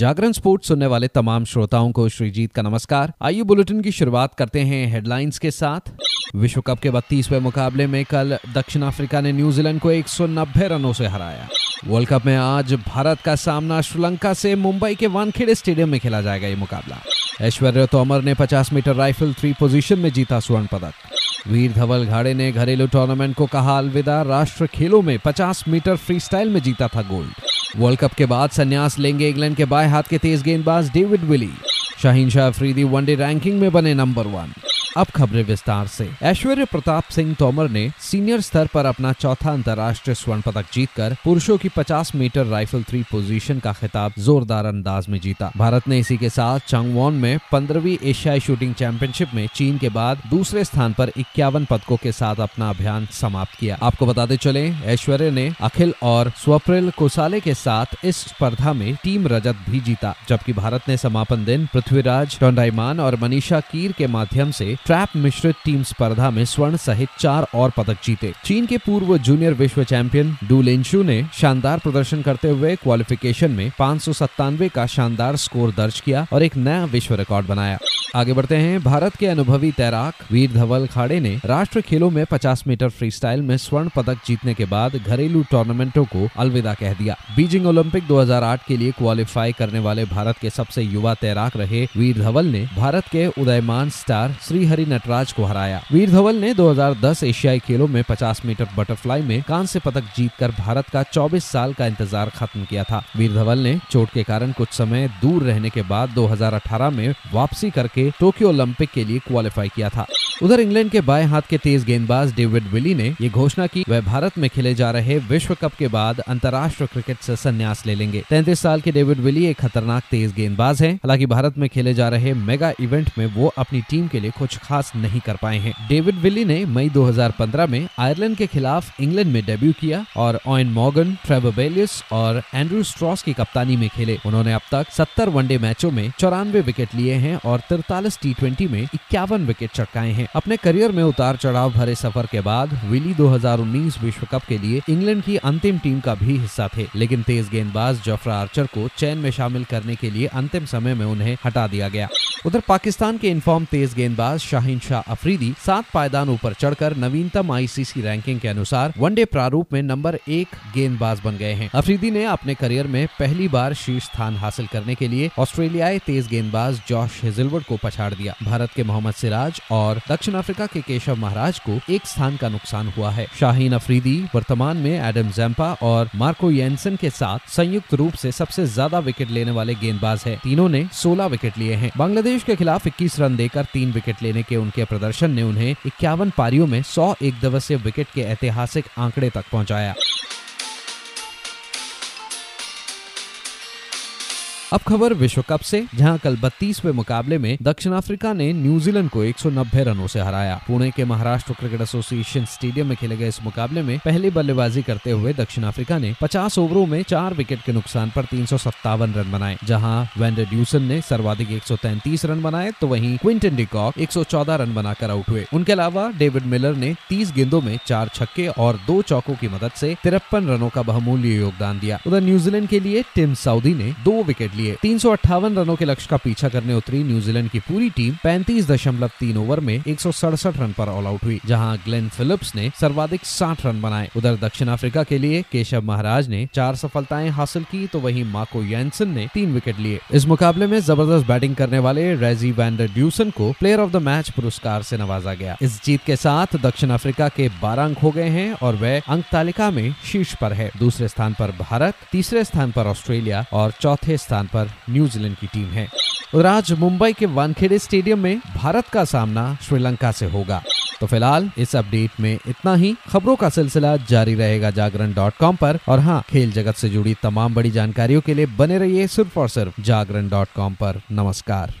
जागरण sports सुनने वाले तमाम श्रोताओं को श्रीजीत का नमस्कार। आइए बुलेटिन की शुरुआत करते हैं हेडलाइंस के साथ। विश्व कप के बत्तीसवें मुकाबले में कल दक्षिण अफ्रीका ने न्यूजीलैंड को 190 रनों से हराया। वर्ल्ड कप में आज भारत का सामना श्रीलंका से मुंबई के वानखेड़े स्टेडियम में खेला जाएगा ये मुकाबला। ऐश्वर्य तोमर ने 50 मीटर राइफल थ्री पोजीशन में जीता स्वर्ण पदक। वीर धवल घाड़े ने घरेलू टूर्नामेंट को कहा अलविदा। राष्ट्र खेलों में 50 मीटर फ्रीस्टाइल में जीता था गोल्ड। वर्ल्ड कप के बाद संन्यास लेंगे इंग्लैंड के बाएँ हाथ के तेज गेंदबाज David Willey. Shaheen Shah Afridi one day ranking में बने नंबर वन। अब खबरें विस्तार से। ऐश्वर्य प्रताप सिंह तोमर ने सीनियर स्तर पर अपना चौथा अंतर्राष्ट्रीय स्वर्ण पदक जीतकर पुरुषों की 50 मीटर राइफल थ्री पोजीशन का खिताब जोरदार अंदाज में जीता। भारत ने इसी के साथ चंगवॉन में पंद्रहवीं एशियाई शूटिंग चैंपियनशिप में चीन के बाद दूसरे स्थान पर इक्यावन पदकों के साथ अपना अभियान समाप्त किया। आपको बताते चले, ऐश्वर्य ने अखिल और स्वप्रिल कोसाले के साथ इस स्पर्धा में टीम रजत भी जीता, जबकि भारत ने समापन दिन पृथ्वीराज टोंडाईमान और मनीषा कीर के माध्यम से ट्रैप मिश्रित टीम स्पर्धा में स्वर्ण सहित चार और पदक जीते। चीन के पूर्व जूनियर विश्व चैंपियन डू लेंशु ने शानदार प्रदर्शन करते हुए क्वालिफिकेशन में पाँच सौ सत्तानवे का शानदार स्कोर दर्ज किया और एक नया विश्व रिकॉर्ड बनाया। आगे बढ़ते हैं। भारत के अनुभवी तैराक वीर धवल खाड़े ने राष्ट्र खेलों में 50 मीटर फ्रीस्टाइल में स्वर्ण पदक जीतने के बाद घरेलू टूर्नामेंटों को अलविदा कह दिया। बीजिंग ओलंपिक 2008 के लिए क्वालिफाई करने वाले भारत के सबसे युवा तैराक रहे वीर धवल ने भारत के उदयमान स्टार श्रीहरि नटराज को हराया। वीर धवल ने 2010 एशियाई खेलों में 50 मीटर बटरफ्लाई में कांस्य पदक जीतकर भारत का 24 साल का इंतज़ार खत्म किया था। वीर धवल ने चोट के कारण कुछ समय दूर रहने के बाद 2018 में वापसी करके के टोक्यो ओलंपिक के लिए क्वालिफाई किया था। उधर इंग्लैंड के बाएँ हाथ के तेज गेंदबाज डेविड विली ने ये घोषणा की, वह भारत में खेले जा रहे विश्व कप के बाद अंतर्राष्ट्रीय क्रिकेट से संन्यास ले लेंगे। तैतीस साल के डेविड विली एक खतरनाक तेज गेंदबाज हैं। हालाँकि भारत में खेले जा रहे मेगा इवेंट में वो अपनी टीम के लिए कुछ खास नहीं कर पाए हैं। डेविड विली ने मई 2015 में आयरलैंड के खिलाफ इंग्लैंड में डेब्यू किया और ऑयन मॉर्गन, ट्रेवर बेलियस और एंड्रू स्ट्रॉस की कप्तानी में खेले। उन्होंने अब तक सत्तर वनडे मैचों में चौरानवे विकेट लिए हैं और तिरतालीस टी ट्वेंटी में इक्यावन विकेट चटकाए हैं। अपने करियर में उतार चढ़ाव भरे सफ़र के बाद विली 2019 विश्व कप के लिए इंग्लैंड की अंतिम टीम का भी हिस्सा थे। लेकिन तेज गेंदबाज जफरा आर्चर को चैन में शामिल करने के लिए अंतिम समय में उन्हें हटा दिया गया। उधर पाकिस्तान के इन्फॉर्म तेज गेंदबाज शाहिन शाह अफरीदी सात पायदान ऊपर चढ़कर नवीनतम आईसीसी रैंकिंग के अनुसार वनडे प्रारूप में नंबर एक गेंदबाज बन गए हैं। अफरीदी ने अपने करियर में पहली बार शीर्ष स्थान हासिल करने के लिए ऑस्ट्रेलियाई तेज गेंदबाज जॉश हेजलवुड को पछाड़ दिया। भारत के मोहम्मद सिराज और दक्षिण अफ्रीका के केशव महाराज को एक स्थान का नुकसान हुआ है। शाहीन अफरीदी, वर्तमान में एडम जैम्पा और मार्को येंसन के साथ संयुक्त रूप से सबसे ज़्यादा विकेट लेने वाले गेंदबाज है। तीनों ने 16 विकेट लिए हैं। बांग्लादेश के खिलाफ 21 रन देकर तीन विकेट लेने के उनके प्रदर्शन ने उन्हें इक्यावन पारियों में 100 एक दिवसीय विकेट के ऐतिहासिक आंकड़े तक पहुँचाया। अब खबर विश्व कप से, जहाँ कल बत्तीसवें मुकाबले में दक्षिण अफ्रीका ने न्यूजीलैंड को 190 रनों से हराया। पुणे के महाराष्ट्र क्रिकेट एसोसिएशन स्टेडियम में खेले गए इस मुकाबले में पहली बल्लेबाजी करते हुए दक्षिण अफ्रीका ने 50 ओवरों में चार विकेट के नुकसान पर तीन सौ सत्तावन रन बनाए। जहाँ वेंडर ड्यूसन ने सर्वाधिक एक सौ तैंतीस रन बनाए तो वहीं क्विंटन डिकॉक एक सौ चौदह रन बनाकर आउट हुए। उनके अलावा डेविड मिलर ने तीस गेंदों में चार छक्के और दो चौकों की मदद से तिरपन रनों का बहुमूल्य योगदान दिया। उधर न्यूजीलैंड के लिए टिम साउदी ने दो विकेट लिए तीन रनों के लक्ष्य का पीछा करने उतरी न्यूजीलैंड की पूरी टीम पैंतीस ओवर में एक सौ सड़सठ रन पर ऑल आउट हुई, जहाँ ग्लेन फिलिप्स ने सर्वाधिक साठ रन बनाए। उधर दक्षिण अफ्रीका के लिए केशव महाराज ने चार सफलताएँ हासिल की तो वहीं माको यैनसन ने तीन विकेट लिए। इस मुकाबले में ज़बरदस्त बैटिंग करने वाले रेजी वैंडर ड्यूसन को प्लेयर ऑफ़ द मैच पुरस्कार से नवाजा गया। इस जीत के साथ दक्षिण अफ्रीका के बारह अंक हो गए हैं और वह अंक तालिका में शीर्ष पर है। दूसरे स्थान पर भारत, तीसरे स्थान पर ऑस्ट्रेलिया और चौथे स्थान पर न्यूजीलैंड की टीम है। और आज मुंबई के वानखेड़े स्टेडियम में भारत का सामना श्रीलंका से होगा। तो फ़िलहाल इस अपडेट में इतना ही। खबरों का सिलसिला जारी रहेगा जागरण डॉट कॉम पर। और हाँ खेल जगत से जुड़ी तमाम बड़ी जानकारियों के लिए बने रहिए सिर्फ़ और सिर्फ़ जागरण डॉट कॉम पर। नमस्कार।